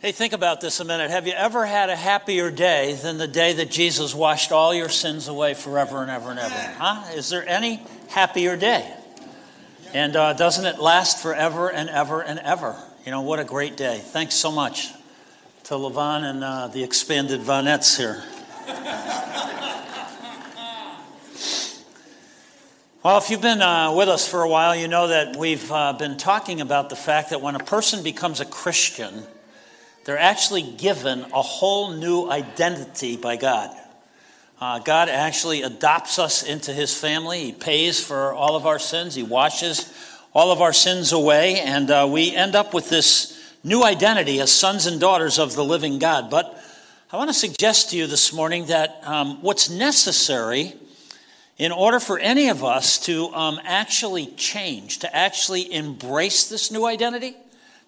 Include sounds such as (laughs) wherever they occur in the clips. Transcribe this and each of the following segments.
Hey, think about this a minute. Have you ever had a happier day than the day that Jesus washed all your sins away forever and ever and ever? Huh? Is there any happier day? And uh, doesn't it last forever and ever and ever? You know, what a great day. Thanks so much to Levon and uh, the expanded Vonettes here. (laughs) Well, if you've been uh, with us for a while, you know that we've uh, been talking about the fact that when a person becomes a Christian, they're actually given a whole new identity by God. Uh, God actually adopts us into his family. He pays for all of our sins, he washes all of our sins away, and uh, we end up with this new identity as sons and daughters of the living God. But I want to suggest to you this morning that um, what's necessary in order for any of us to um, actually change, to actually embrace this new identity,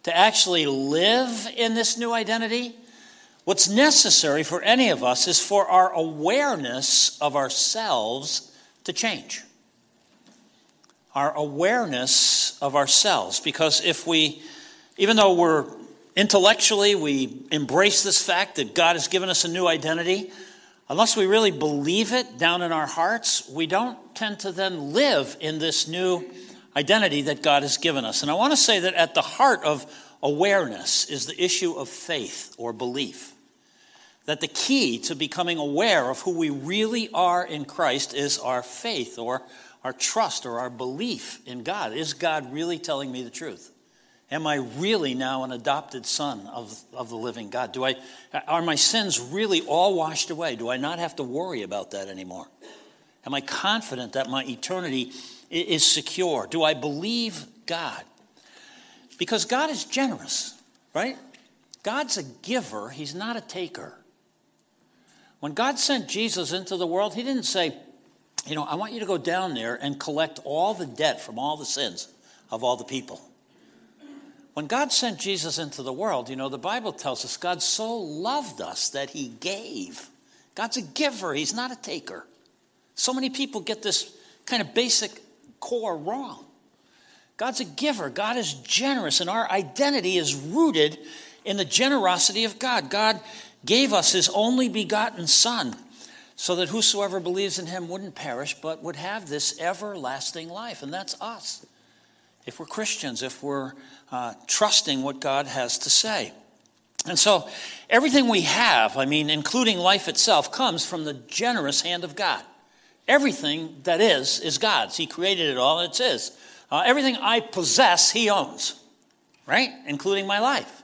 to actually live in this new identity, what's necessary for any of us is for our awareness of ourselves to change. Our awareness of ourselves. Because if we, even though we're intellectually, we embrace this fact that God has given us a new identity, unless we really believe it down in our hearts, we don't tend to then live in this new identity that God has given us. And I want to say that at the heart of awareness is the issue of faith or belief. That the key to becoming aware of who we really are in Christ is our faith or our trust or our belief in God. Is God really telling me the truth? Am I really now an adopted son of, of the living God? Do I, are my sins really all washed away? Do I not have to worry about that anymore? Am I confident that my eternity is secure? Do I believe God? Because God is generous, right? God's a giver, He's not a taker. When God sent Jesus into the world, He didn't say, you know, I want you to go down there and collect all the debt from all the sins of all the people. When God sent Jesus into the world, you know, the Bible tells us God so loved us that He gave. God's a giver, He's not a taker. So many people get this kind of basic core wrong. God's a giver, God is generous, and our identity is rooted in the generosity of God. God gave us His only begotten Son so that whosoever believes in Him wouldn't perish, but would have this everlasting life, and that's us. If we're Christians, if we're uh, trusting what God has to say. And so everything we have, I mean, including life itself, comes from the generous hand of God. Everything that is, is God's. He created it all, it's His. Uh, everything I possess, He owns, right? Including my life,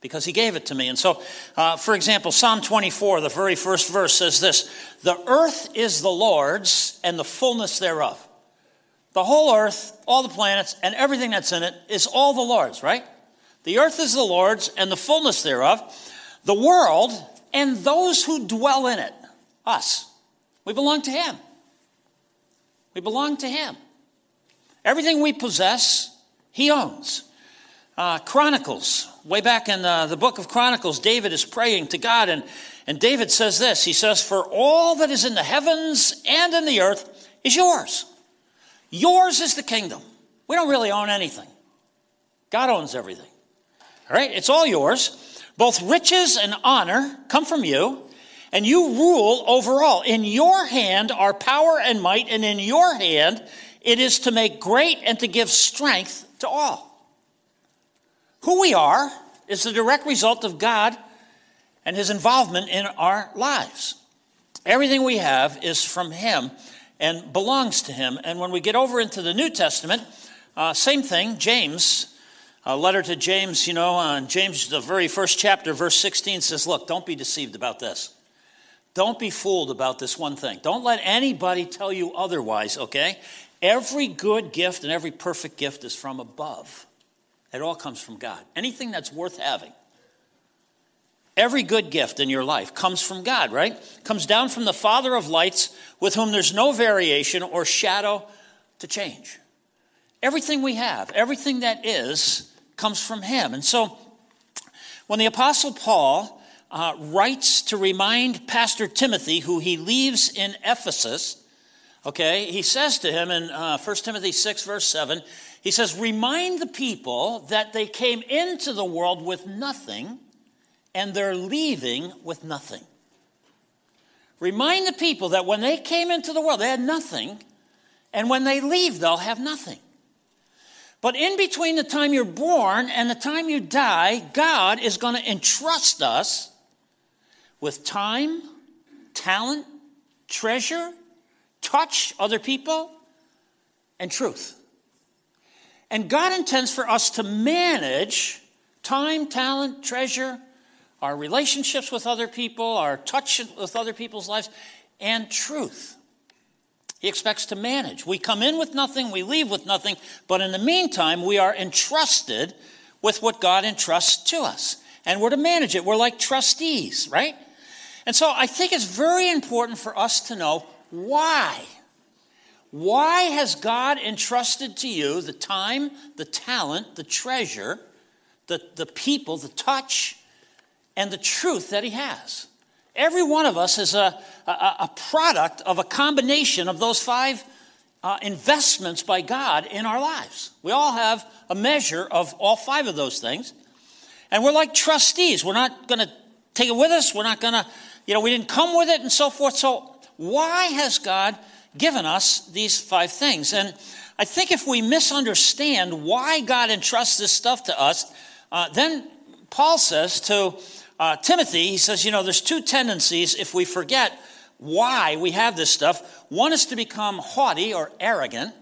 because He gave it to me. And so, uh, for example, Psalm 24, the very first verse says this The earth is the Lord's and the fullness thereof. The whole earth, all the planets, and everything that's in it is all the Lord's, right? The earth is the Lord's and the fullness thereof, the world and those who dwell in it, us. We belong to Him. We belong to Him. Everything we possess, He owns. Uh, Chronicles, way back in uh, the book of Chronicles, David is praying to God, and, and David says this He says, For all that is in the heavens and in the earth is yours. Yours is the kingdom. We don't really own anything, God owns everything. All right, it's all yours. Both riches and honor come from you and you rule over all. In your hand are power and might, and in your hand it is to make great and to give strength to all. Who we are is the direct result of God and his involvement in our lives. Everything we have is from him and belongs to him. And when we get over into the New Testament, uh, same thing, James. A letter to James, you know, on James, the very first chapter, verse 16 says, Look, don't be deceived about this. Don't be fooled about this one thing. Don't let anybody tell you otherwise, okay? Every good gift and every perfect gift is from above. It all comes from God. Anything that's worth having. Every good gift in your life comes from God, right? Comes down from the Father of lights, with whom there's no variation or shadow to change. Everything we have, everything that is, comes from Him. And so, when the Apostle Paul uh, writes to remind Pastor Timothy, who he leaves in Ephesus. Okay, he says to him in uh, 1 Timothy 6, verse 7, he says, Remind the people that they came into the world with nothing, and they're leaving with nothing. Remind the people that when they came into the world, they had nothing, and when they leave, they'll have nothing. But in between the time you're born and the time you die, God is going to entrust us with time, talent, treasure, touch other people, and truth. And God intends for us to manage time, talent, treasure, our relationships with other people, our touch with other people's lives, and truth. He expects to manage. We come in with nothing, we leave with nothing, but in the meantime, we are entrusted with what God entrusts to us. And we're to manage it. We're like trustees, right? And so I think it's very important for us to know why. Why has God entrusted to you the time, the talent, the treasure, the, the people, the touch, and the truth that He has? Every one of us is a, a, a product of a combination of those five uh, investments by God in our lives. We all have a measure of all five of those things. And we're like trustees. We're not going to take it with us. We're not going to, you know, we didn't come with it and so forth. So, why has God given us these five things? And I think if we misunderstand why God entrusts this stuff to us, uh, then Paul says to uh, Timothy, he says, you know, there's two tendencies if we forget why we have this stuff. One is to become haughty or arrogant,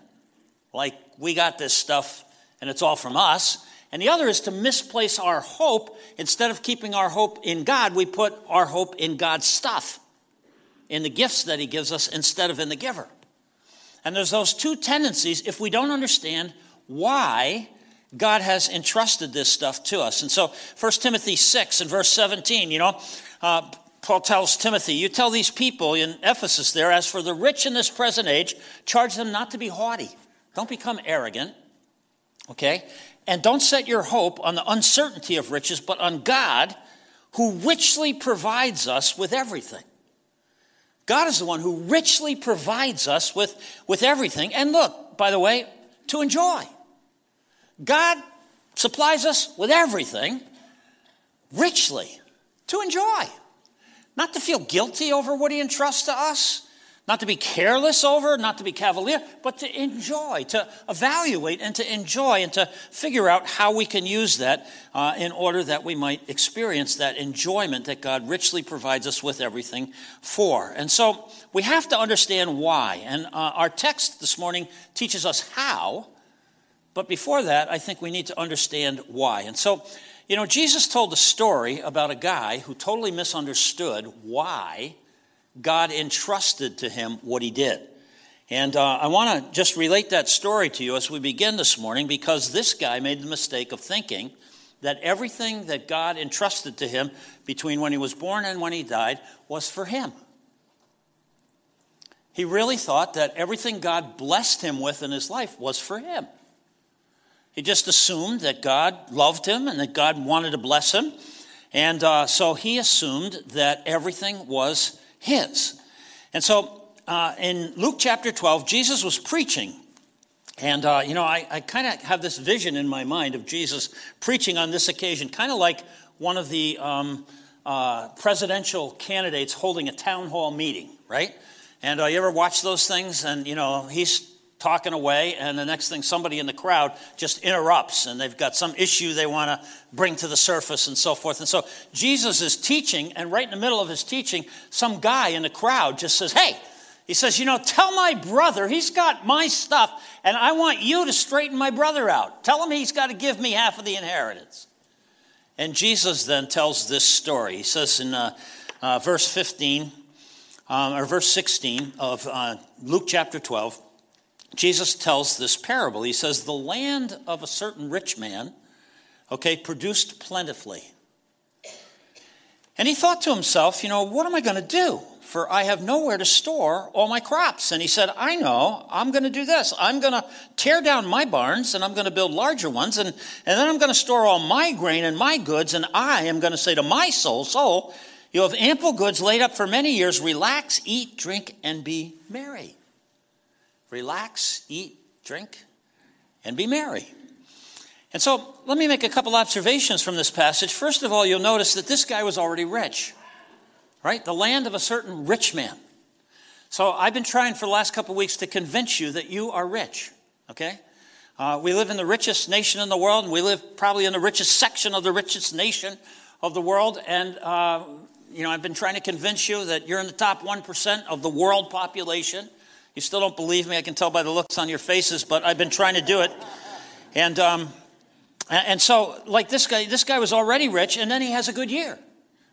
like we got this stuff and it's all from us. And the other is to misplace our hope. Instead of keeping our hope in God, we put our hope in God's stuff, in the gifts that He gives us instead of in the giver. And there's those two tendencies if we don't understand why God has entrusted this stuff to us. And so 1 Timothy 6 and verse 17, you know, uh, Paul tells Timothy, You tell these people in Ephesus there, as for the rich in this present age, charge them not to be haughty. Don't become arrogant, okay? And don't set your hope on the uncertainty of riches, but on God, who richly provides us with everything. God is the one who richly provides us with, with everything. And look, by the way, to enjoy. God supplies us with everything richly to enjoy, not to feel guilty over what He entrusts to us, not to be careless over, not to be cavalier, but to enjoy, to evaluate and to enjoy and to figure out how we can use that uh, in order that we might experience that enjoyment that God richly provides us with everything for. And so we have to understand why. And uh, our text this morning teaches us how but before that, I think we need to understand why. And so, you know, Jesus told a story about a guy who totally misunderstood why God entrusted to him what he did. And uh, I want to just relate that story to you as we begin this morning because this guy made the mistake of thinking that everything that God entrusted to him between when he was born and when he died was for him. He really thought that everything God blessed him with in his life was for him. He just assumed that God loved him and that God wanted to bless him. And uh, so he assumed that everything was his. And so uh, in Luke chapter 12, Jesus was preaching. And, uh, you know, I, I kind of have this vision in my mind of Jesus preaching on this occasion, kind of like one of the um, uh, presidential candidates holding a town hall meeting, right? And uh, you ever watch those things? And, you know, he's talking away, and the next thing, somebody in the crowd just interrupts, and they've got some issue they want to bring to the surface, and so forth. And so Jesus is teaching, and right in the middle of his teaching, some guy in the crowd just says, Hey, he says, You know, tell my brother he's got my stuff, and I want you to straighten my brother out. Tell him he's got to give me half of the inheritance. And Jesus then tells this story. He says in uh, uh, verse 15, um, or verse 16 of uh, Luke chapter 12, Jesus tells this parable. He says, The land of a certain rich man, okay, produced plentifully. And he thought to himself, you know, what am I going to do? For I have nowhere to store all my crops. And he said, I know, I'm going to do this. I'm going to tear down my barns and I'm going to build larger ones. And, and then I'm going to store all my grain and my goods. And I am going to say to my soul, Soul, you have ample goods laid up for many years. Relax, eat, drink, and be merry relax, eat, drink, and be merry. And so let me make a couple observations from this passage. First of all, you'll notice that this guy was already rich, right? The land of a certain rich man. So I've been trying for the last couple weeks to convince you that you are rich, okay? Uh, we live in the richest nation in the world, and we live probably in the richest section of the richest nation of the world. And, uh, you know, I've been trying to convince you that you're in the top 1% of the world population. You still don't believe me, I can tell by the looks on your faces, but I've been trying to do it. And, um, and so, like this guy, this guy was already rich, and then he has a good year,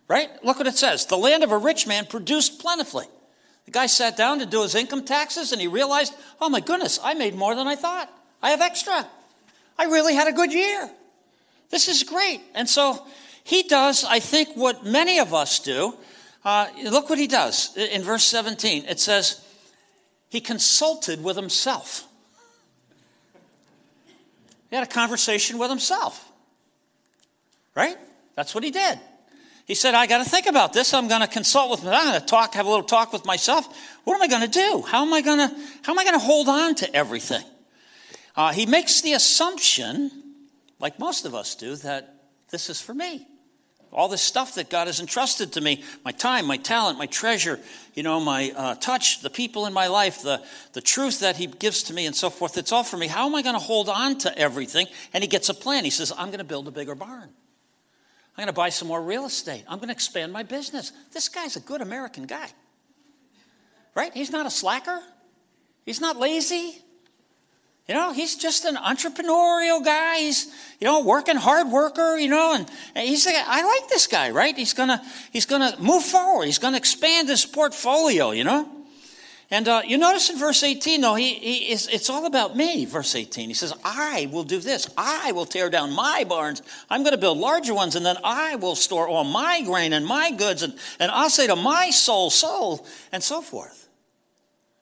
right? Look what it says. The land of a rich man produced plentifully. The guy sat down to do his income taxes, and he realized, oh my goodness, I made more than I thought. I have extra. I really had a good year. This is great. And so he does, I think, what many of us do. Uh, look what he does in verse 17. It says, he consulted with himself. He had a conversation with himself. Right? That's what he did. He said, I got to think about this. I'm going to consult with, myself, I'm going to talk, have a little talk with myself. What am I going to do? How am I going to, how am I going to hold on to everything? Uh, he makes the assumption, like most of us do, that this is for me all this stuff that God has entrusted to me my time, my talent, my treasure, you know, my uh, touch, the people in my life, the, the truth that He gives to me, and so forth. It's all for me. How am I going to hold on to everything? And He gets a plan. He says, I'm going to build a bigger barn. I'm going to buy some more real estate. I'm going to expand my business. This guy's a good American guy, right? He's not a slacker, he's not lazy. You know, he's just an entrepreneurial guy. He's, you know, working hard worker, you know, and, he's like, I like this guy, right? He's gonna, he's gonna move forward. He's gonna expand his portfolio, you know? And uh, you notice in verse 18, though, he, he is, it's all about me, verse 18. He says, I will do this. I will tear down my barns. I'm going to build larger ones, and then I will store all my grain and my goods, and, and I'll say to my soul, soul, and so forth.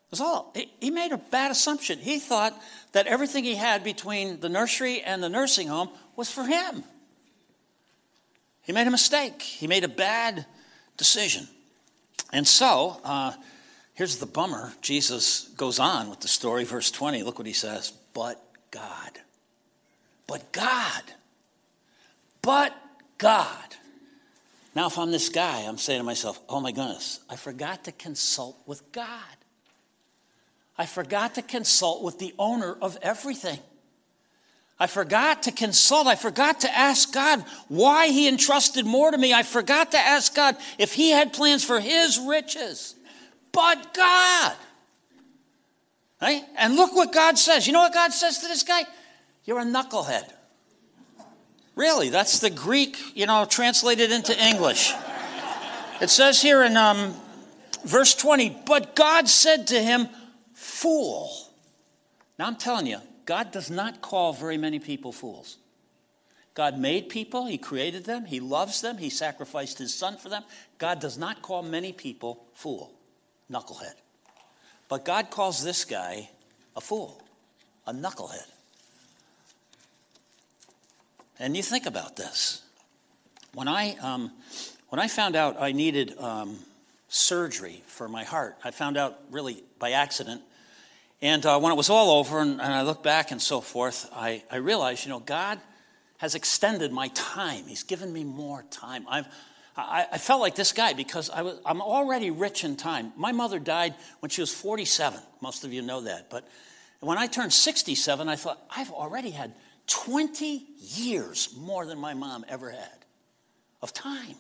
It was all, he, he made a bad assumption. He thought that everything he had between the nursery and the nursing home was for him. He made a mistake, he made a bad decision. And so, uh, here's the bummer. Jesus goes on with the story, verse 20. Look what he says. But God. But God. But God. Now, if I'm this guy, I'm saying to myself, oh my goodness, I forgot to consult with God. I forgot to consult with the owner of everything. I forgot to consult. I forgot to ask God why He entrusted more to me. I forgot to ask God if He had plans for His riches. But God. Right? And look what God says. You know what God says to this guy? You're a knucklehead. Really, that's the Greek, you know, translated into English. It says here in um, verse 20, but God said to him, fool. Now, I'm telling you, God does not call very many people fools. God made people, He created them, He loves them, He sacrificed His Son for them. God does not call many people fool, knucklehead. But God calls this guy a fool, a knucklehead. And you think about this. When I, um, when I found out I needed um, surgery for my heart, I found out really by accident and uh, when it was all over and, and, I look back and so forth, I, I realized, you know, God has extended my time. He's given me more time. I've, I, I felt like this guy because I was, I'm already rich in time. My mother died when she was 47. Most of you know that. But when I turned 67, I thought, I've already had 20 years more than my mom ever had of time.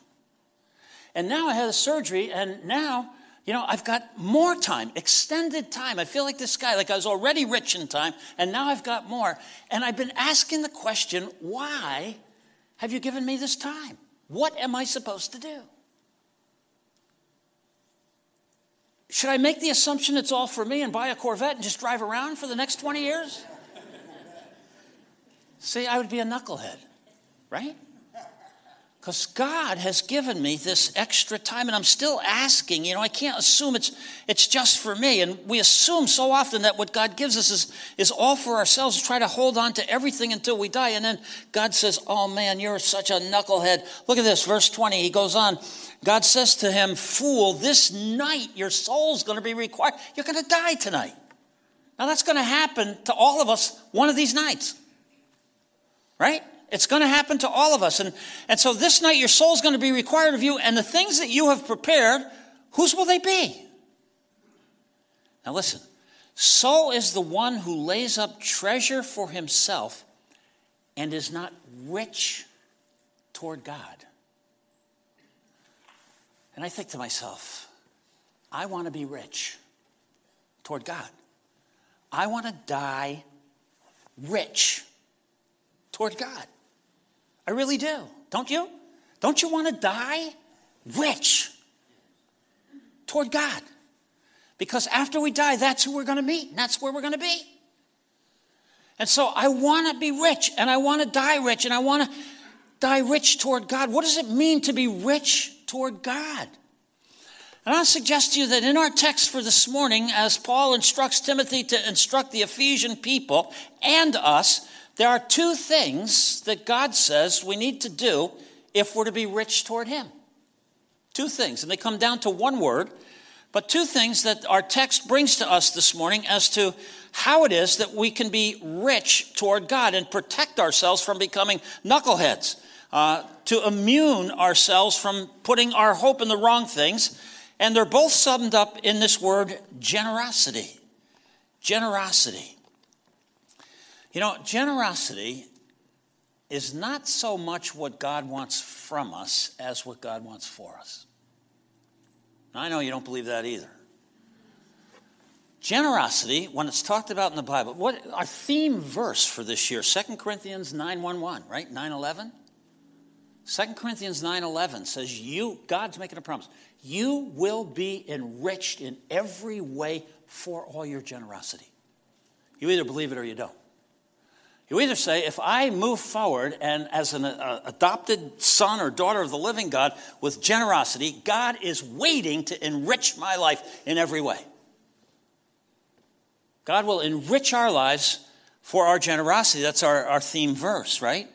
And now I had a surgery, and now you know, I've got more time, extended time. I feel like this guy, like I was already rich in time, and now I've got more. And I've been asking the question, why have you given me this time? What am I supposed to do? Should I make the assumption it's all for me and buy a Corvette and just drive around for the next 20 years? See, I would be a knucklehead, right? Because God has given me this extra time, and I'm still asking. You know, I can't assume it's, it's just for me. And we assume so often that what God gives us is, is all for ourselves, try to hold on to everything until we die. And then God says, Oh man, you're such a knucklehead. Look at this, verse 20. He goes on. God says to him, Fool, this night your soul's going to be required. You're going to die tonight. Now, that's going to happen to all of us one of these nights. right? It's going to happen to all of us. And, and so this night, your soul's going to be required of you, and the things that you have prepared, whose will they be? Now, listen. So is the one who lays up treasure for himself and is not rich toward God. And I think to myself, I want to be rich toward God. I want to die rich toward God. I really do. Don't you? Don't you want to die rich toward God? Because after we die, that's who we're going to meet, and that's where we're going to be. And so I want to be rich, and I want to die rich, and I want to die rich toward God. What does it mean to be rich toward God? And I'll suggest to you that in our text for this morning, as Paul instructs Timothy to instruct the Ephesian people and us, there are two things that God says we need to do if we're to be rich toward Him. Two things, and they come down to one word, but two things that our text brings to us this morning as to how it is that we can be rich toward God and protect ourselves from becoming knuckleheads, uh, to immune ourselves from putting our hope in the wrong things and they're both summed up in this word generosity. Generosity. You know, generosity is not so much what God wants from us as what God wants for us. Now, I know you don't believe that either. Generosity, when it's talked about in the Bible, what our theme verse for this year, 2 Corinthians 9:11, right? 9:11. 2 Corinthians 9:11 says you God's making a promise you will be enriched in every way for all your generosity. You either believe it or you don't. You either say, if I move forward and as an uh, adopted son or daughter of the living God with generosity, God is waiting to enrich my life in every way. God will enrich our lives for our generosity. That's our, our theme verse, right?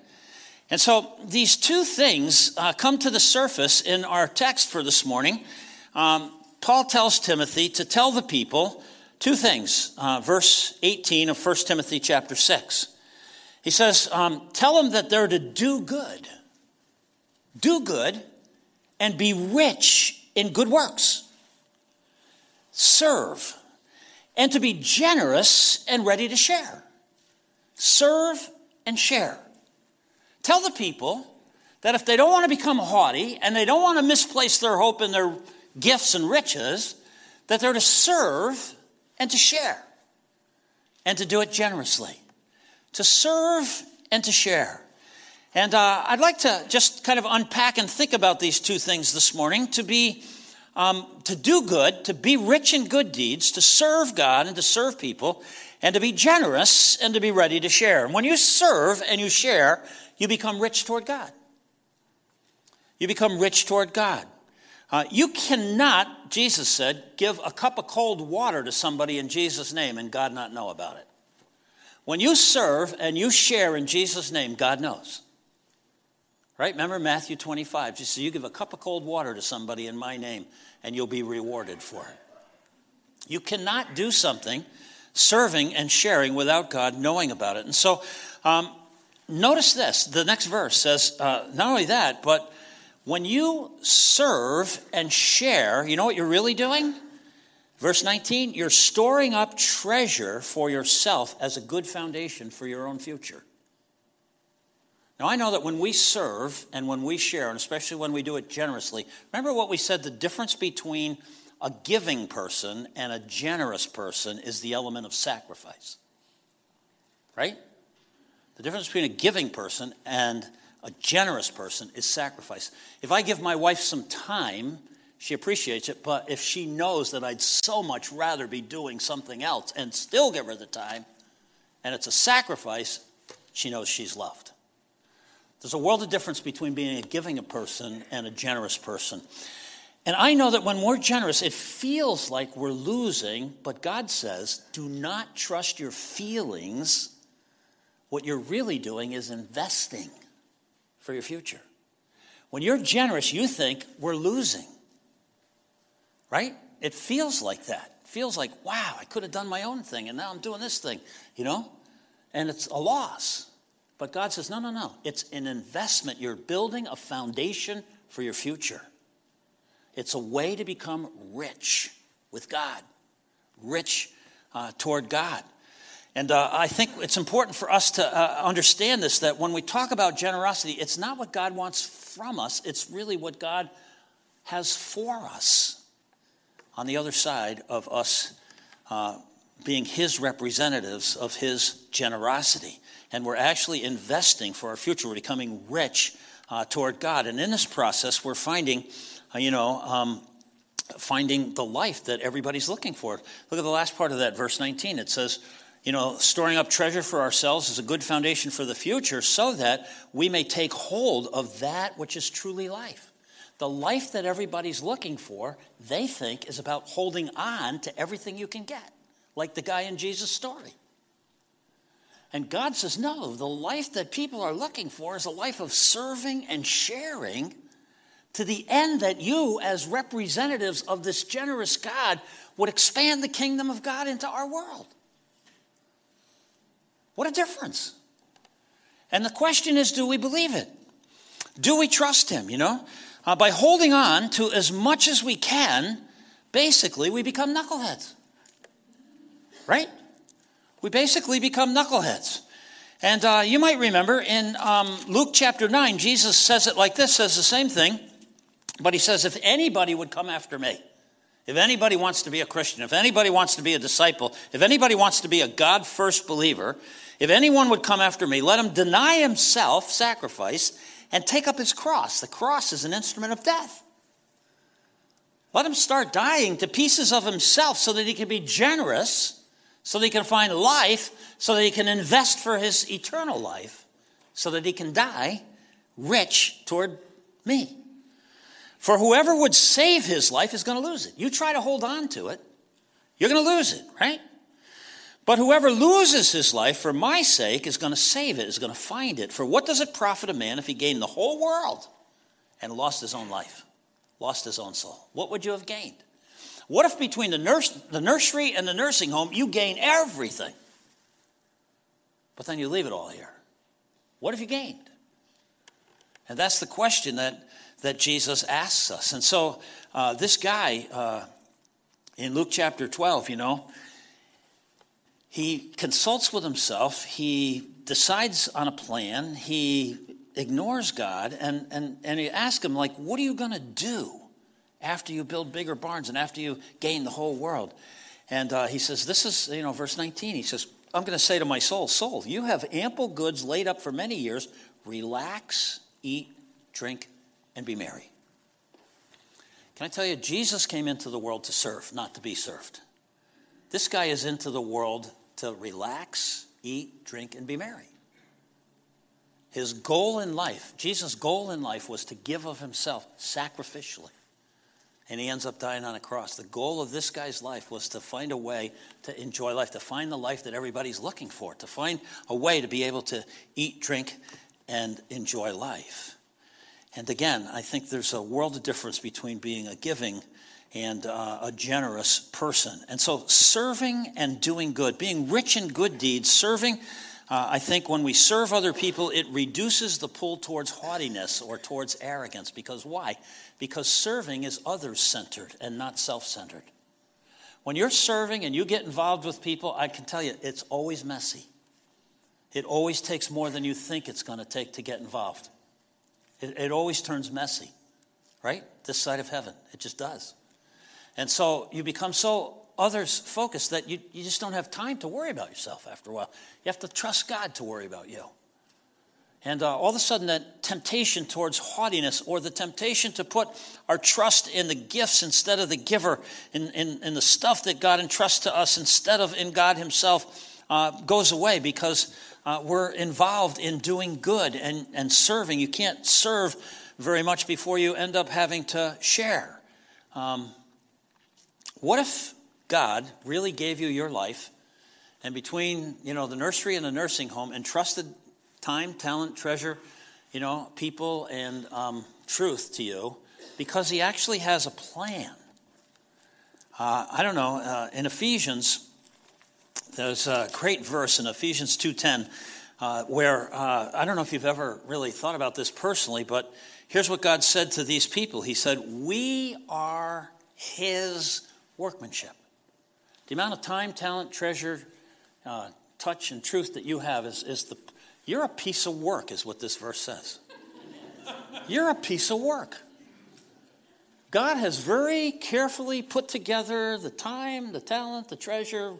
And so these two things uh, come to the surface in our text for this morning. Um, Paul tells Timothy to tell the people two things. Uh, verse 18 of 1 Timothy chapter 6. He says, um, Tell them that they're to do good, do good, and be rich in good works, serve, and to be generous and ready to share. Serve and share. Tell the people that if they don't want to become haughty and they don't want to misplace their hope in their gifts and riches, that they're to serve and to share and to do it generously. To serve and to share. And uh, I'd like to just kind of unpack and think about these two things this morning to be, um, to do good, to be rich in good deeds, to serve God and to serve people, and to be generous and to be ready to share. And when you serve and you share, you become rich toward God. You become rich toward God. Uh, you cannot, Jesus said, give a cup of cold water to somebody in Jesus' name and God not know about it. When you serve and you share in Jesus' name, God knows. Right? Remember Matthew 25. Just so you give a cup of cold water to somebody in my name and you'll be rewarded for it. You cannot do something serving and sharing without God knowing about it. And so um, notice this the next verse says, uh, not only that, but when you serve and share, you know what you're really doing? Verse 19, you're storing up treasure for yourself as a good foundation for your own future. Now, I know that when we serve and when we share, and especially when we do it generously, remember what we said the difference between a giving person and a generous person is the element of sacrifice. Right? The difference between a giving person and a generous person is sacrifice. If I give my wife some time, she appreciates it, but if she knows that I'd so much rather be doing something else and still give her the time, and it's a sacrifice, she knows she's loved. There's a world of difference between being a giving person and a generous person. And I know that when we're generous, it feels like we're losing, but God says, do not trust your feelings what you're really doing is investing for your future. When you're generous, you think we're losing, right? It feels like that. It feels like, wow, I could have done my own thing and now I'm doing this thing, you know? And it's a loss. But God says, no, no, no. It's an investment. You're building a foundation for your future. It's a way to become rich with God, rich uh, toward God. And uh, I think it's important for us to uh, understand this that when we talk about generosity, it's not what God wants from us, it's really what God has for us on the other side of us uh, being His representatives of His generosity. And we're actually investing for our future. We're becoming rich uh, toward God. And in this process, we're finding, uh, you know, um, finding the life that everybody's looking for. Look at the last part of that, verse 19. It says, you know, storing up treasure for ourselves is a good foundation for the future so that we may take hold of that which is truly life. The life that everybody's looking for, they think, is about holding on to everything you can get, like the guy in Jesus' story. And God says, no, the life that people are looking for is a life of serving and sharing to the end that you, as representatives of this generous God, would expand the kingdom of God into our world. What a difference. And the question is do we believe it? Do we trust Him? You know, uh, by holding on to as much as we can, basically we become knuckleheads. Right? We basically become knuckleheads. And uh, you might remember in um, Luke chapter 9, Jesus says it like this, says the same thing, but he says, If anybody would come after me, if anybody wants to be a Christian, if anybody wants to be a disciple, if anybody wants to be a God first believer, if anyone would come after me, let him deny himself, sacrifice, and take up his cross. The cross is an instrument of death. Let him start dying to pieces of himself so that he can be generous, so that he can find life, so that he can invest for his eternal life, so that he can die rich toward me. For whoever would save his life is going to lose it. You try to hold on to it, you're going to lose it, right? But whoever loses his life for my sake is going to save it, is going to find it. For what does it profit a man if he gained the whole world and lost his own life, lost his own soul? What would you have gained? What if between the, nurse, the nursery and the nursing home you gain everything, but then you leave it all here? What have you gained? And that's the question that, that Jesus asks us. And so uh, this guy uh, in Luke chapter 12, you know, he consults with himself, he decides on a plan, he ignores God, and, and, and he asks him, like, what are you going to do after you build bigger barns and after you gain the whole world? And uh, he says, this is, you know, verse 19. He says, I'm going to say to my soul, soul, you have ample goods laid up for many years. Relax, eat, drink, and be merry. Can I tell you, Jesus came into the world to serve, not to be served. This guy is into the world to relax, eat, drink, and be merry. His goal in life, Jesus' goal in life was to give of himself sacrificially. And he ends up dying on a cross. The goal of this guy's life was to find a way to enjoy life, to find the life that everybody's looking for, to find a way to be able to eat, drink, and enjoy life. And again, I think there's a world of difference between being a giving and uh, a generous person. And so, serving and doing good, being rich in good deeds, serving, uh, I think when we serve other people, it reduces the pull towards haughtiness or towards arrogance. Because why? Because serving is others centered and not self centered. When you're serving and you get involved with people, I can tell you it's always messy. It always takes more than you think it's going to take to get involved. It, it always turns messy, right? This side of heaven. It just does. And so you become so others focused that you, you just don't have time to worry about yourself after a while. You have to trust God to worry about you. And uh, all of a sudden, that temptation towards haughtiness or the temptation to put our trust in the gifts instead of the giver, in, in, in the stuff that God entrusts to us instead of in God Himself, uh, goes away because uh, we're involved in doing good and, and serving. You can't serve very much before you end up having to share. Um, what if God really gave you your life and between, you know, the nursery and the nursing home entrusted time, talent, treasure, you know, people and um, truth to you because he actually has a plan. Uh, I don't know, uh, in Ephesians, there's a great verse in Ephesians 2.10. uh, where uh, I don't know if you've ever really thought about this personally, but here's what God said to these people He said, We are His workmanship. The amount of time, talent, treasure, uh, touch, and truth that you have is, is the, you're a piece of work, is what this verse says. You're a piece of work. God has very carefully put together the time, the talent, the treasure,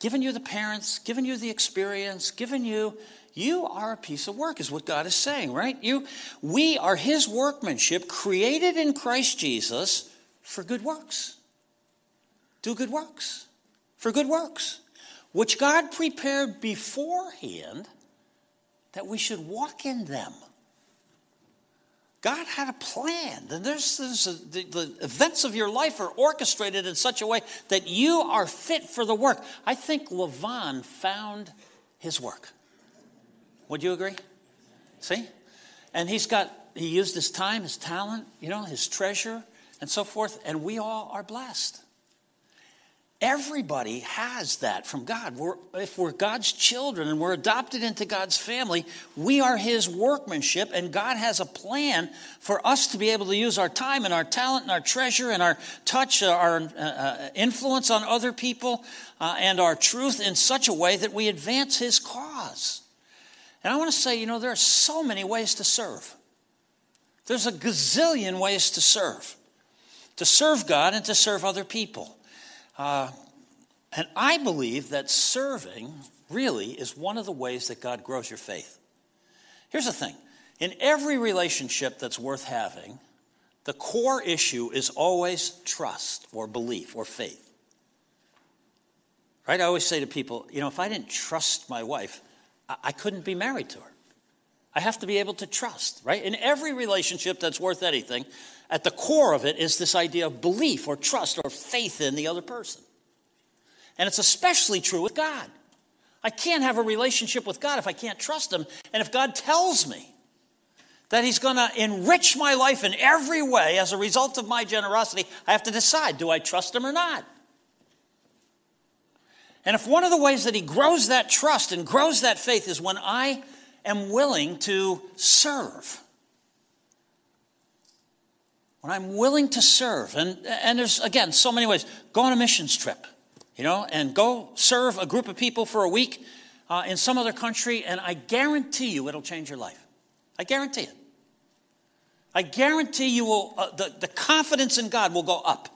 given you the parents, given you the experience, given you you are a piece of work is what God is saying, right? You we are his workmanship created in Christ Jesus for good works. Do good works. For good works, which God prepared beforehand that we should walk in them. God had a plan. There's, there's a, the, the, events of your life are orchestrated in such a way that you are fit for the work. I think Lavan found his work. Would you agree? See? And he's got, he used his time, his talent, you know, his treasure, and so forth, and we all are blessed. Everybody has that from God. We're, if we're God's children and we're adopted into God's family, we are His workmanship, and God has a plan for us to be able to use our time and our talent and our treasure and our touch, uh, our uh, uh, influence on other people, uh, and our truth in such a way that we advance His cause. And I want to say, you know, there are so many ways to serve. There's a gazillion ways to serve, to serve God and to serve other people. Uh, and I believe that serving really is one of the ways that God grows your faith. Here's the thing in every relationship that's worth having, the core issue is always trust or belief or faith. Right? I always say to people, you know, if I didn't trust my wife, I couldn't be married to her. I have to be able to trust, right? In every relationship that's worth anything, at the core of it is this idea of belief or trust or faith in the other person. And it's especially true with God. I can't have a relationship with God if I can't trust Him. And if God tells me that He's going to enrich my life in every way as a result of my generosity, I have to decide do I trust Him or not? And if one of the ways that He grows that trust and grows that faith is when I am willing to serve, when I'm willing to serve, and, and there's, again, so many ways. Go on a missions trip, you know, and go serve a group of people for a week uh, in some other country, and I guarantee you it'll change your life. I guarantee it. I guarantee you will, uh, the, the confidence in God will go up.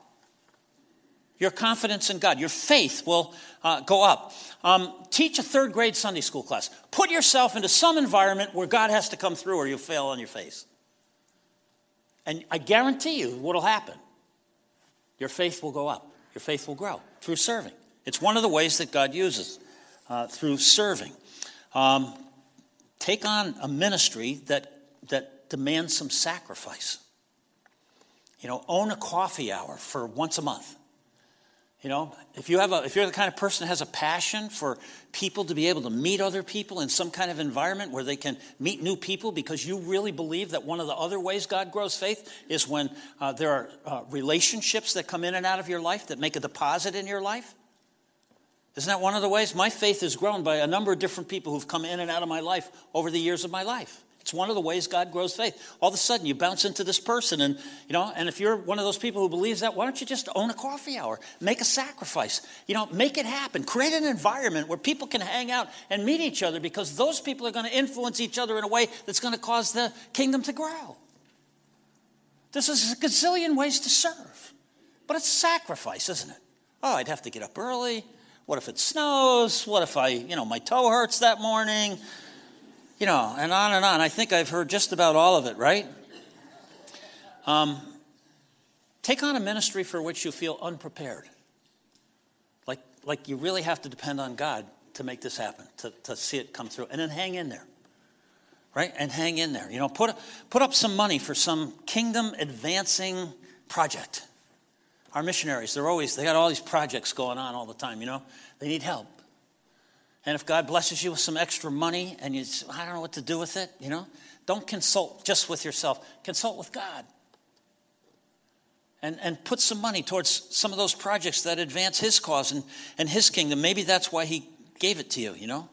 Your confidence in God, your faith will uh, go up. Um, teach a third grade Sunday school class. Put yourself into some environment where God has to come through or you'll fail on your face. And I guarantee you what'll happen. Your faith will go up, your faith will grow through serving. It's one of the ways that God uses uh, through serving. Um, take on a ministry that, that demands some sacrifice. You know, own a coffee hour for once a month. You know, if, you have a, if you're the kind of person that has a passion for people to be able to meet other people in some kind of environment where they can meet new people because you really believe that one of the other ways God grows faith is when uh, there are uh, relationships that come in and out of your life that make a deposit in your life. Isn't that one of the ways? My faith has grown by a number of different people who've come in and out of my life over the years of my life. It's one of the ways God grows faith. All of a sudden, you bounce into this person, and you know, and if you're one of those people who believes that, why don't you just own a coffee hour? Make a sacrifice. You know, make it happen. Create an environment where people can hang out and meet each other because those people are going to influence each other in a way that's going to cause the kingdom to grow. This is a gazillion ways to serve, but it's sacrifice, isn't it? Oh, I'd have to get up early. What if it snows? What if I, you know, my toe hurts that morning? You know, and on and on. I think I've heard just about all of it, right? Um, take on a ministry for which you feel unprepared. Like, like you really have to depend on God to make this happen, to, to see it come through. And then hang in there, right? And hang in there. You know, put, put up some money for some kingdom advancing project. Our missionaries, they're always, they got all these projects going on all the time, you know? They need help. And if God blesses you with some extra money and you, I don't know what to do with it, you know, don't consult just with yourself, consult with God. And, and put some money towards some of those projects that advance His cause and, and His kingdom. Maybe that's why He gave it to you, you know?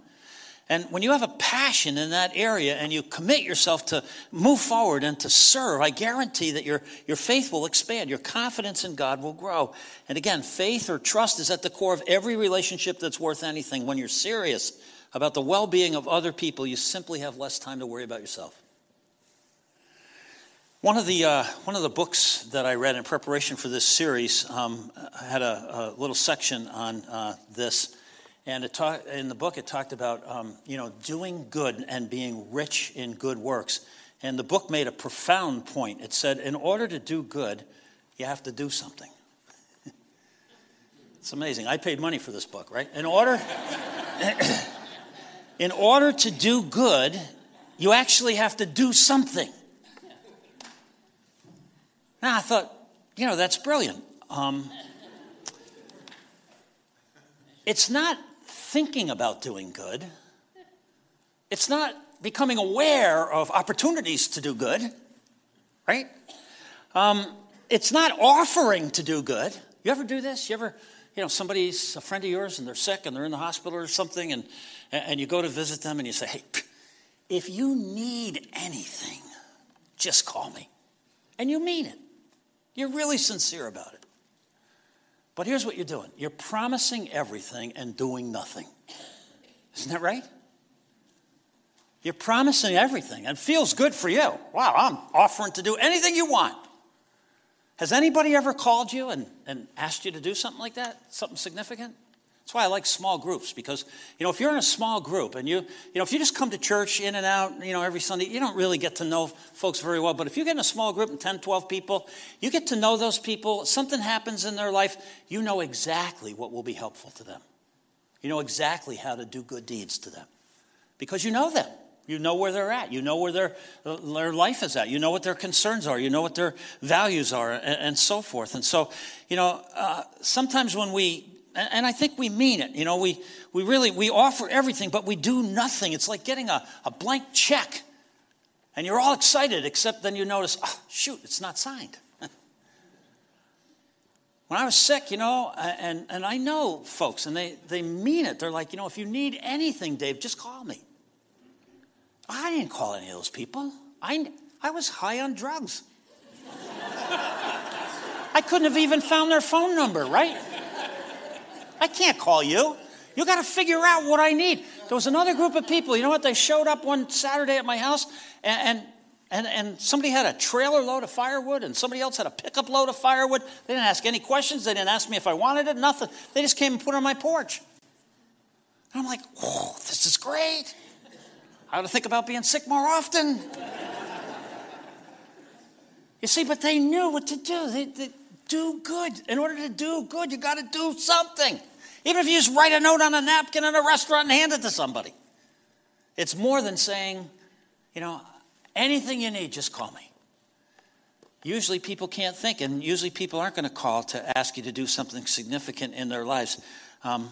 And when you have a passion in that area and you commit yourself to move forward and to serve, I guarantee that your, your faith will expand. Your confidence in God will grow. And again, faith or trust is at the core of every relationship that's worth anything. When you're serious about the well being of other people, you simply have less time to worry about yourself. One of the, uh, one of the books that I read in preparation for this series um, had a, a, little section on uh, this. And it talk, in the book, it talked about um, you know doing good and being rich in good works. And the book made a profound point. It said, in order to do good, you have to do something. it's amazing. I paid money for this book, right? In order, (coughs) in order to do good, you actually have to do something. Now I thought, you know, that's brilliant. Um, it's not thinking about doing good, it's not becoming aware of opportunities to do good, right? Um, it's not offering to do good. You ever do this? You ever, you know, somebody's a friend of yours and they're sick and they're in the hospital or something, and, and you go to visit them and you say, hey, if you need anything, just call me. And you mean it. You're really sincere about it. But here's what you're doing you're promising everything and doing nothing. Isn't that right? You're promising everything and feels good for you. Wow, I'm offering to do anything you want. Has anybody ever called you and, and asked you to do something like that? Something significant? That's why I like small groups because, you know, if you're in a small group and you, you know, if you just come to church in and out, you know, every Sunday, you don't really get to know folks very well. But if you get in a small group of 10, 12 people, you get to know those people. Something happens in their life, you know exactly what will be helpful to them. You know exactly how to do good deeds to them because you know them. You know where they're at. You know where their, their life is at. You know what their concerns are. You know what their values are, and, and so forth. And so, you know, uh, sometimes when we and I think we mean it. You know, we, we really, we offer everything, but we do nothing. It's like getting a, a blank check. And you're all excited, except then you notice, oh, shoot, it's not signed. (laughs) when I was sick, you know, and, and I know folks, and they, they mean it. They're like, you know, if you need anything, Dave, just call me. I didn't call any of those people. I, I was high on drugs. (laughs) I couldn't have even found their phone number, right? I can't call you. You got to figure out what I need. There was another group of people. You know what? They showed up one Saturday at my house, and, and and, and somebody had a trailer load of firewood, and somebody else had a pickup load of firewood. They didn't ask any questions. They didn't ask me if I wanted it, nothing. They just came and put it on my porch. And I'm like, whoa, this is great. I ought to think about being sick more often. you see, but they knew what to do. They, they, do good. In order to do good, you got to do something. Even if you just write a note on a napkin in a restaurant and hand it to somebody. It's more than saying, you know, anything you need, just call me. Usually people can't think, and usually people aren't going to call to ask you to do something significant in their lives. Um,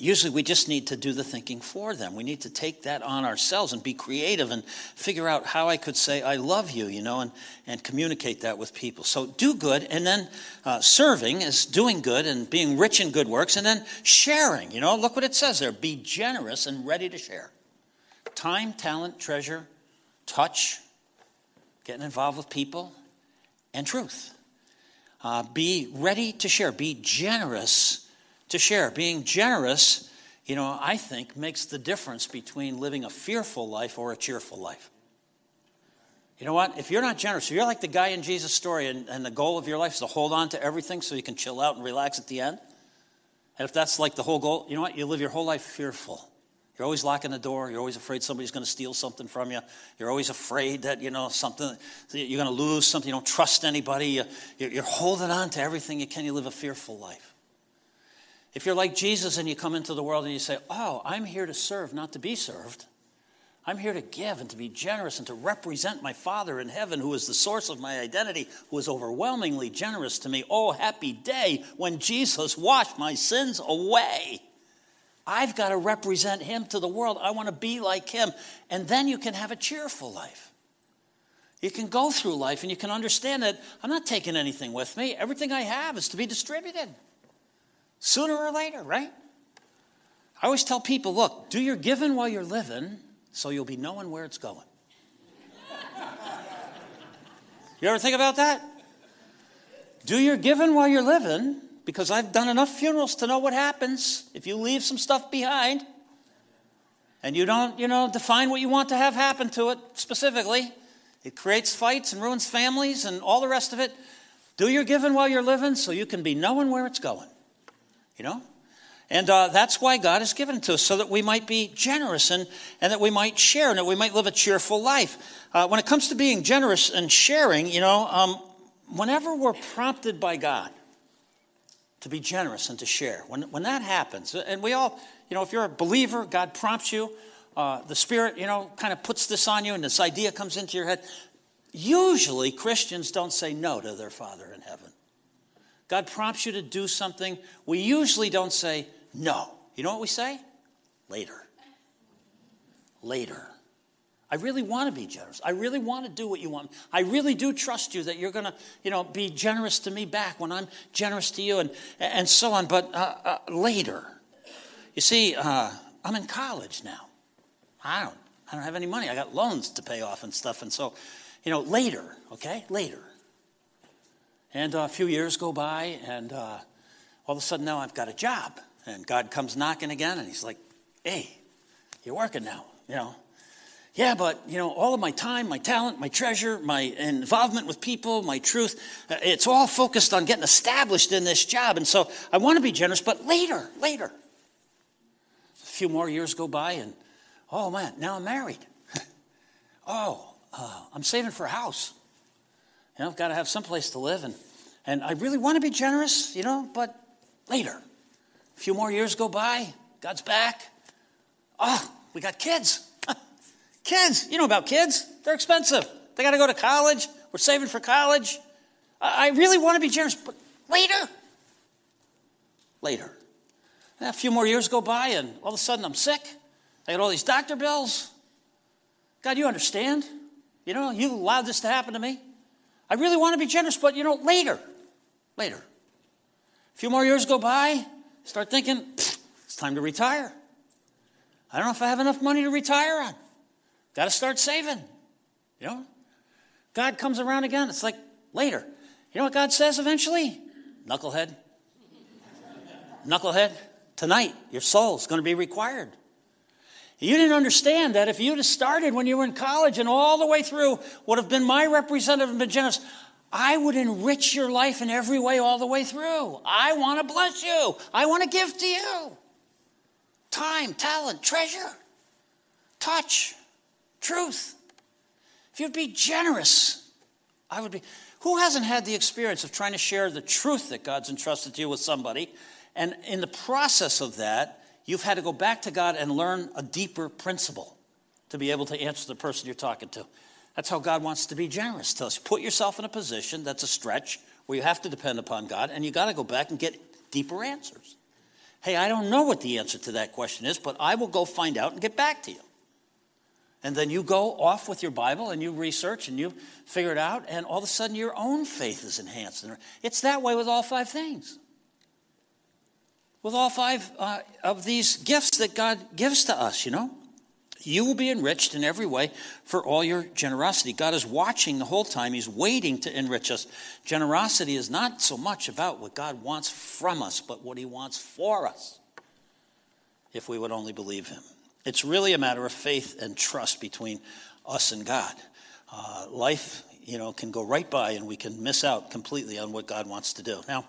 Usually, we just need to do the thinking for them. We need to take that on ourselves and be creative and figure out how I could say, I love you, you know, and, and communicate that with people. So, do good, and then uh, serving is doing good and being rich in good works, and then sharing. You know, look what it says there be generous and ready to share. Time, talent, treasure, touch, getting involved with people, and truth. Uh, be ready to share, be generous to share. Being generous, you know, I think makes the difference between living a fearful life or a cheerful life. You know what? If you're not generous, if you're like the guy in Jesus' story and, and the goal of your life is to hold on to everything so you can chill out and relax at the end, and if that's like the whole goal, you know what? You live your whole life fearful. You're always locking the door. You're always afraid somebody's going to steal something from you. You're always afraid that, you know, something, you're going to lose something. You don't trust anybody. You're holding on to everything you can. You live a fearful life. If you're like Jesus and you come into the world and you say, Oh, I'm here to serve, not to be served. I'm here to give and to be generous and to represent my Father in heaven, who is the source of my identity, who is overwhelmingly generous to me. Oh, happy day when Jesus washed my sins away. I've got to represent him to the world. I want to be like him. And then you can have a cheerful life. You can go through life and you can understand that I'm not taking anything with me. Everything I have is to be distributed sooner or later, right? I always tell people look, do your giving while you're living so you'll be knowing where it's going. you ever think about that? Do your giving while you're living because I've done enough funerals to know what happens if you leave some stuff behind and you don't, you know, define what you want to have happen to it specifically. It creates fights and ruins families and all the rest of it. Do your giving while you're living so you can be knowing where it's going. You know? And uh, that's why God has given it to us, so that we might be generous and, and that we might share and that we might live a cheerful life. Uh, when it comes to being generous and sharing, you know, um, whenever we're prompted by God to be generous and to share, when, when that happens, and we all, you know, if you're a believer, God prompts you, uh, the Spirit, you know, kind of puts this on you, and this idea comes into your head. Usually, Christians don't say no to their Father in heaven. God prompts you to do something. We usually don't say, no. You know what we say? Later. Later. I really want to be generous. I really want to do what you want. I really do trust you that you're going to, you know, be generous to me back when I'm generous to you, and and so on. But uh, uh, later, you see, uh, I'm in college now. I don't, I don't have any money. I got loans to pay off and stuff, and so, you know, later. Okay, later. And uh, a few years go by, and uh, all of a sudden now I've got a job. And God comes knocking again, and He's like, hey, you're working now, you know. Yeah, but, you know, all of my time, my talent, my treasure, my involvement with people, my truth, uh, it's all focused on getting established in this job. And so I want to be generous, but later, later. A few more years go by, and oh man, now I'm married. (laughs) oh, uh, I'm saving for a house. You know, I've got to have someplace to live, and, and I really want to be generous, you know, but later. A few more years go by, God's back. Oh, we got kids. (laughs) kids, you know about kids. They're expensive. They got to go to college. We're saving for college. I really want to be generous, but later. Later. A few more years go by, and all of a sudden I'm sick. I got all these doctor bills. God, you understand. You know, you allowed this to happen to me. I really want to be generous, but you know, later. Later. A few more years go by. Start thinking, it's time to retire. I don't know if I have enough money to retire on. Got to start saving. You know? God comes around again. It's like later. You know what God says eventually? Knucklehead. Knucklehead. Tonight, your soul is going to be required. You didn't understand that if you'd have started when you were in college and all the way through would have been my representative and been generous, I would enrich your life in every way all the way through. I want to bless you. I want to give to you time, talent, treasure, touch, truth. If you'd be generous, I would be. Who hasn't had the experience of trying to share the truth that God's entrusted to you with somebody? And in the process of that, you've had to go back to God and learn a deeper principle to be able to answer the person you're talking to. That's how God wants to be generous to us. Put yourself in a position that's a stretch where you have to depend upon God, and you got to go back and get deeper answers. Hey, I don't know what the answer to that question is, but I will go find out and get back to you. And then you go off with your Bible and you research and you figure it out, and all of a sudden your own faith is enhanced. It's that way with all five things. With all five uh, of these gifts that God gives to us, you know? You will be enriched in every way for all your generosity. God is watching the whole time. He's waiting to enrich us. Generosity is not so much about what God wants from us, but what He wants for us, if we would only believe Him. It's really a matter of faith and trust between us and God. Uh, life, you know, can go right by and we can miss out completely on what God wants to do. Now,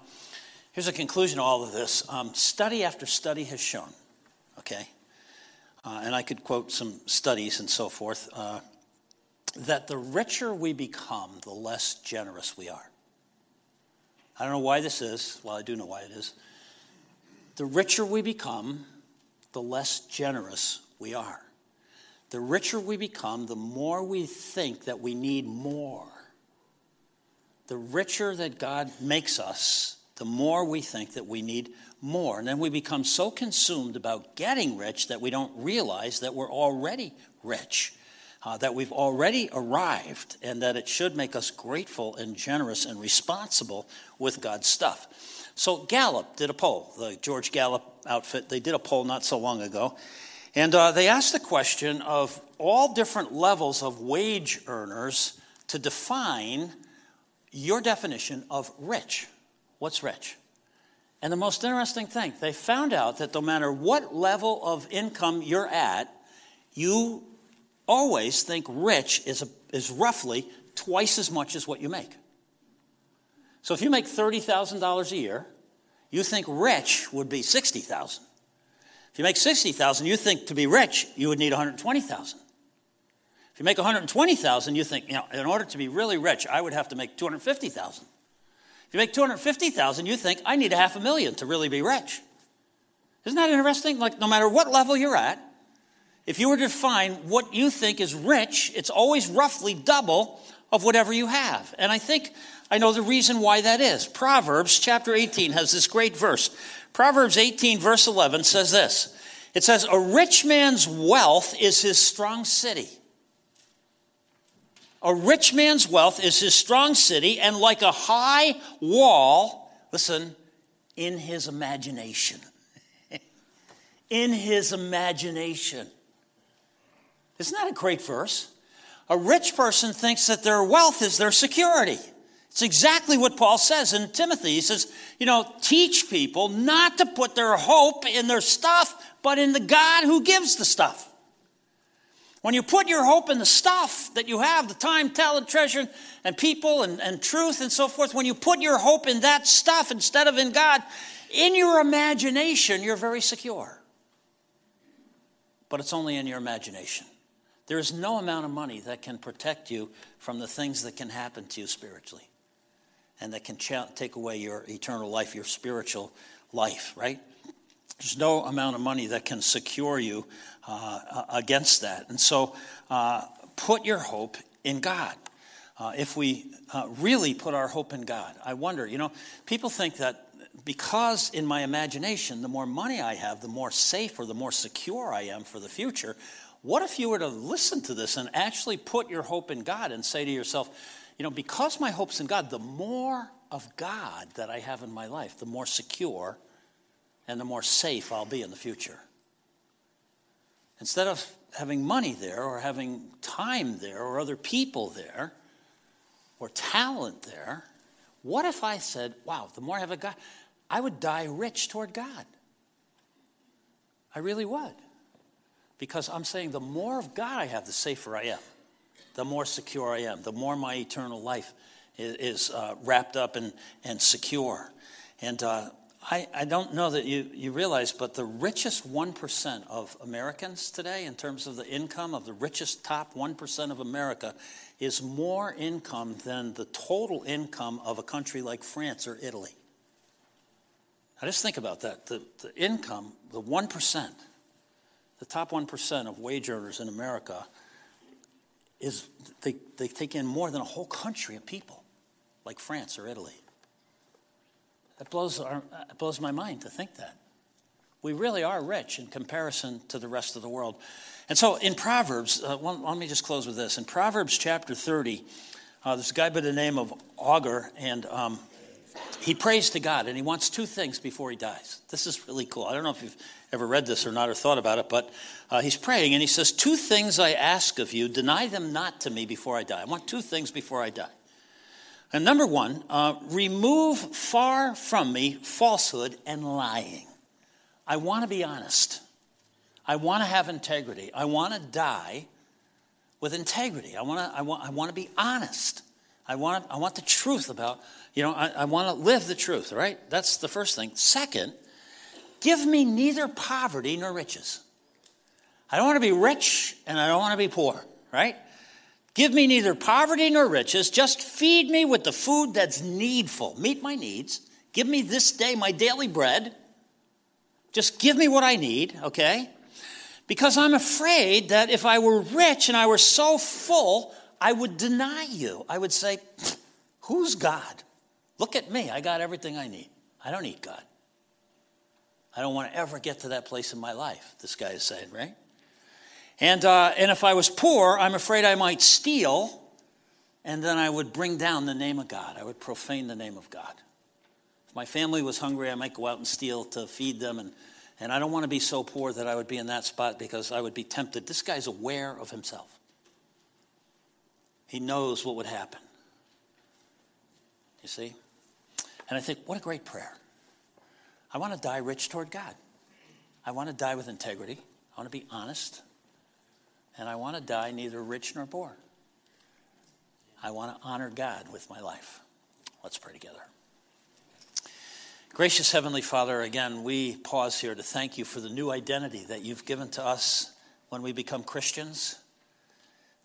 here's a conclusion to all of this. Um, study after study has shown, okay, uh, and I could quote some studies and so forth, uh, that the richer we become, the less generous we are. I don't know why this is. Well, I do know why it is. The richer we become, the less generous we are. The richer we become, the more we think that we need more. The richer that God makes us, the more we think that we need more. And then we become so consumed about getting rich that we don't realize that we're already rich, uh, that we've already arrived, and that it should make us grateful and generous and responsible with God's stuff. So Gallup did a poll, the George Gallup outfit, they did a poll not so long ago. And uh, they asked the question of all different levels of wage earners to define your definition of rich. What's rich? And the most interesting thing, they found out that no matter what level of income you're at, you always think rich is, a, is roughly twice as much as what you make. So if you make $30,000 a year, you think rich would be 60,000. If you make 60,000, you think to be rich, you would need 120,000. If you make 120,000, you think, you know, in order to be really rich, I would have to make 250,000. If you make 250,000, you think I need a half a million to really be rich. Isn't that interesting? Like no matter what level you're at, if you were to define what you think is rich, it's always roughly double of whatever you have. And I think I know the reason why that is. Proverbs chapter 18 has this great verse. Proverbs 18, verse 11 says this It says, A rich man's wealth is his strong city. A rich man's wealth is his strong city, and like a high wall, listen, in his imagination. (laughs) in his imagination. Isn't that a great verse? A rich person thinks that their wealth is their security. It's exactly what Paul says in Timothy. He says, you know, teach people not to put their hope in their stuff, but in the God who gives the stuff. When you put your hope in the stuff that you have, the time, talent, treasure, and people and, and truth and so forth, when you put your hope in that stuff instead of in God, in your imagination, you're very secure. But it's only in your imagination. There is no amount of money that can protect you from the things that can happen to you spiritually and that can take away your eternal life, your spiritual life, right? There's no amount of money that can secure you uh, against that. And so uh, put your hope in God. Uh, if we uh, really put our hope in God, I wonder, you know, people think that because in my imagination, the more money I have, the more safe or the more secure I am for the future. What if you were to listen to this and actually put your hope in God and say to yourself, you know, because my hope's in God, the more of God that I have in my life, the more secure and the more safe I'll be in the future. Instead of having money there or having time there or other people there or talent there, what if I said, wow, the more I have a God, I would die rich toward God? I really would. Because I'm saying the more of God I have, the safer I am the more secure I am, the more my eternal life is, uh, wrapped up and, and secure. And uh, I, I don't know that you, you realize, but the richest 1% of Americans today, in terms of the income of the richest top 1% of America, is more income than the total income of a country like France or Italy. Now, just think about that. The, the income, the 1%, the top 1% of wage earners in America is they, they take in more than a whole country of people, like France or Italy. Blows, our, it blows my mind to think that. We really are rich in comparison to the rest of the world. And so in Proverbs, uh, one, let me just close with this. In Proverbs chapter 30, uh, there's a guy by the name of Agur, and um, he prays to God, and he wants two things before he dies. This is really cool. I don't know if you've ever read this or not or thought about it, but uh, he's praying and he says, Two things I ask of you, deny them not to me before I die. I want two things before I die. And number one, uh, remove far from me falsehood and lying. I want to be honest. I want to have integrity. I want to die with integrity. I want to, I want, I want to be honest. I want, I want the truth about, you know, I, I want to live the truth, right? That's the first thing. Second, Give me neither poverty nor riches. I don't want to be rich and I don't want to be poor, right? Give me neither poverty nor riches. Just feed me with the food that's needful. Meet my needs. Give me this day my daily bread. Just give me what I need, okay? Because I'm afraid that if I were rich and I were so full, I would deny you. I would say, Who's God? Look at me. I got everything I need. I don't need God. I don't want to ever get to that place in my life, this guy is saying, right? And, uh, and if I was poor, I'm afraid I might steal, and then I would bring down the name of God. I would profane the name of God. If my family was hungry, I might go out and steal to feed them. And, and I don't want to be so poor that I would be in that spot because I would be tempted. This guy's aware of himself, he knows what would happen. You see? And I think, what a great prayer. I want to die rich toward God. I want to die with integrity. I want to be honest. And I want to die neither rich nor poor. I want to honor God with my life. Let's pray together. Gracious Heavenly Father, again, we pause here to thank you for the new identity that you've given to us when we become Christians.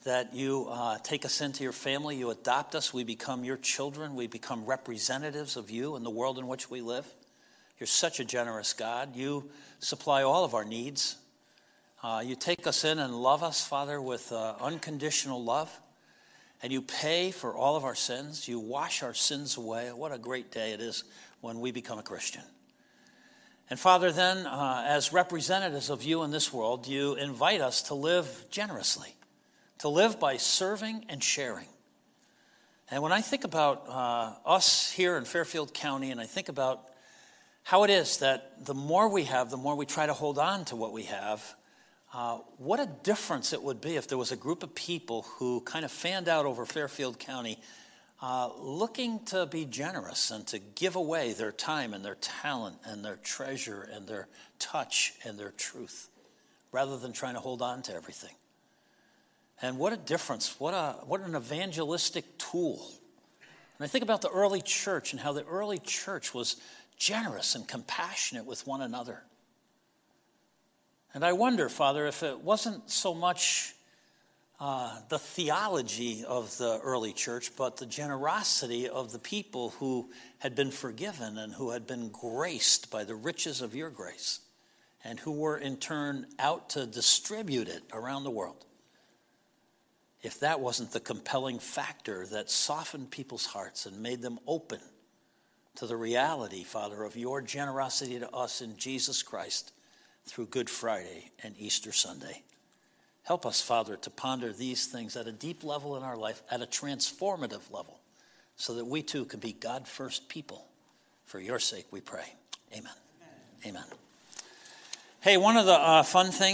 That you uh, take us into your family, you adopt us, we become your children, we become representatives of you in the world in which we live. You're such a generous God. You supply all of our needs. Uh, you take us in and love us, Father, with uh, unconditional love. And you pay for all of our sins. You wash our sins away. What a great day it is when we become a Christian. And Father, then, uh, as representatives of you in this world, you invite us to live generously, to live by serving and sharing. And when I think about uh, us here in Fairfield County, and I think about how it is that the more we have, the more we try to hold on to what we have. Uh, what a difference it would be if there was a group of people who kind of fanned out over Fairfield County uh, looking to be generous and to give away their time and their talent and their treasure and their touch and their truth rather than trying to hold on to everything. And what a difference, what, a, what an evangelistic tool. And I think about the early church and how the early church was generous and compassionate with one another. And I wonder, Father, if it wasn't so much uh, the theology of the early church, but the generosity of the people who had been forgiven and who had been graced by the riches of your grace, and who were in turn out to distribute it around the world. If that wasn't the compelling factor that softened people's hearts and made them open to the reality, Father, of your generosity to us in Jesus Christ through Good Friday and Easter Sunday. Help us, Father, to ponder these things at a deep level in our life, at a transformative level, so that we too can be God first people. For your sake, we pray. Amen. Amen. Amen. Hey, one of the uh, fun things.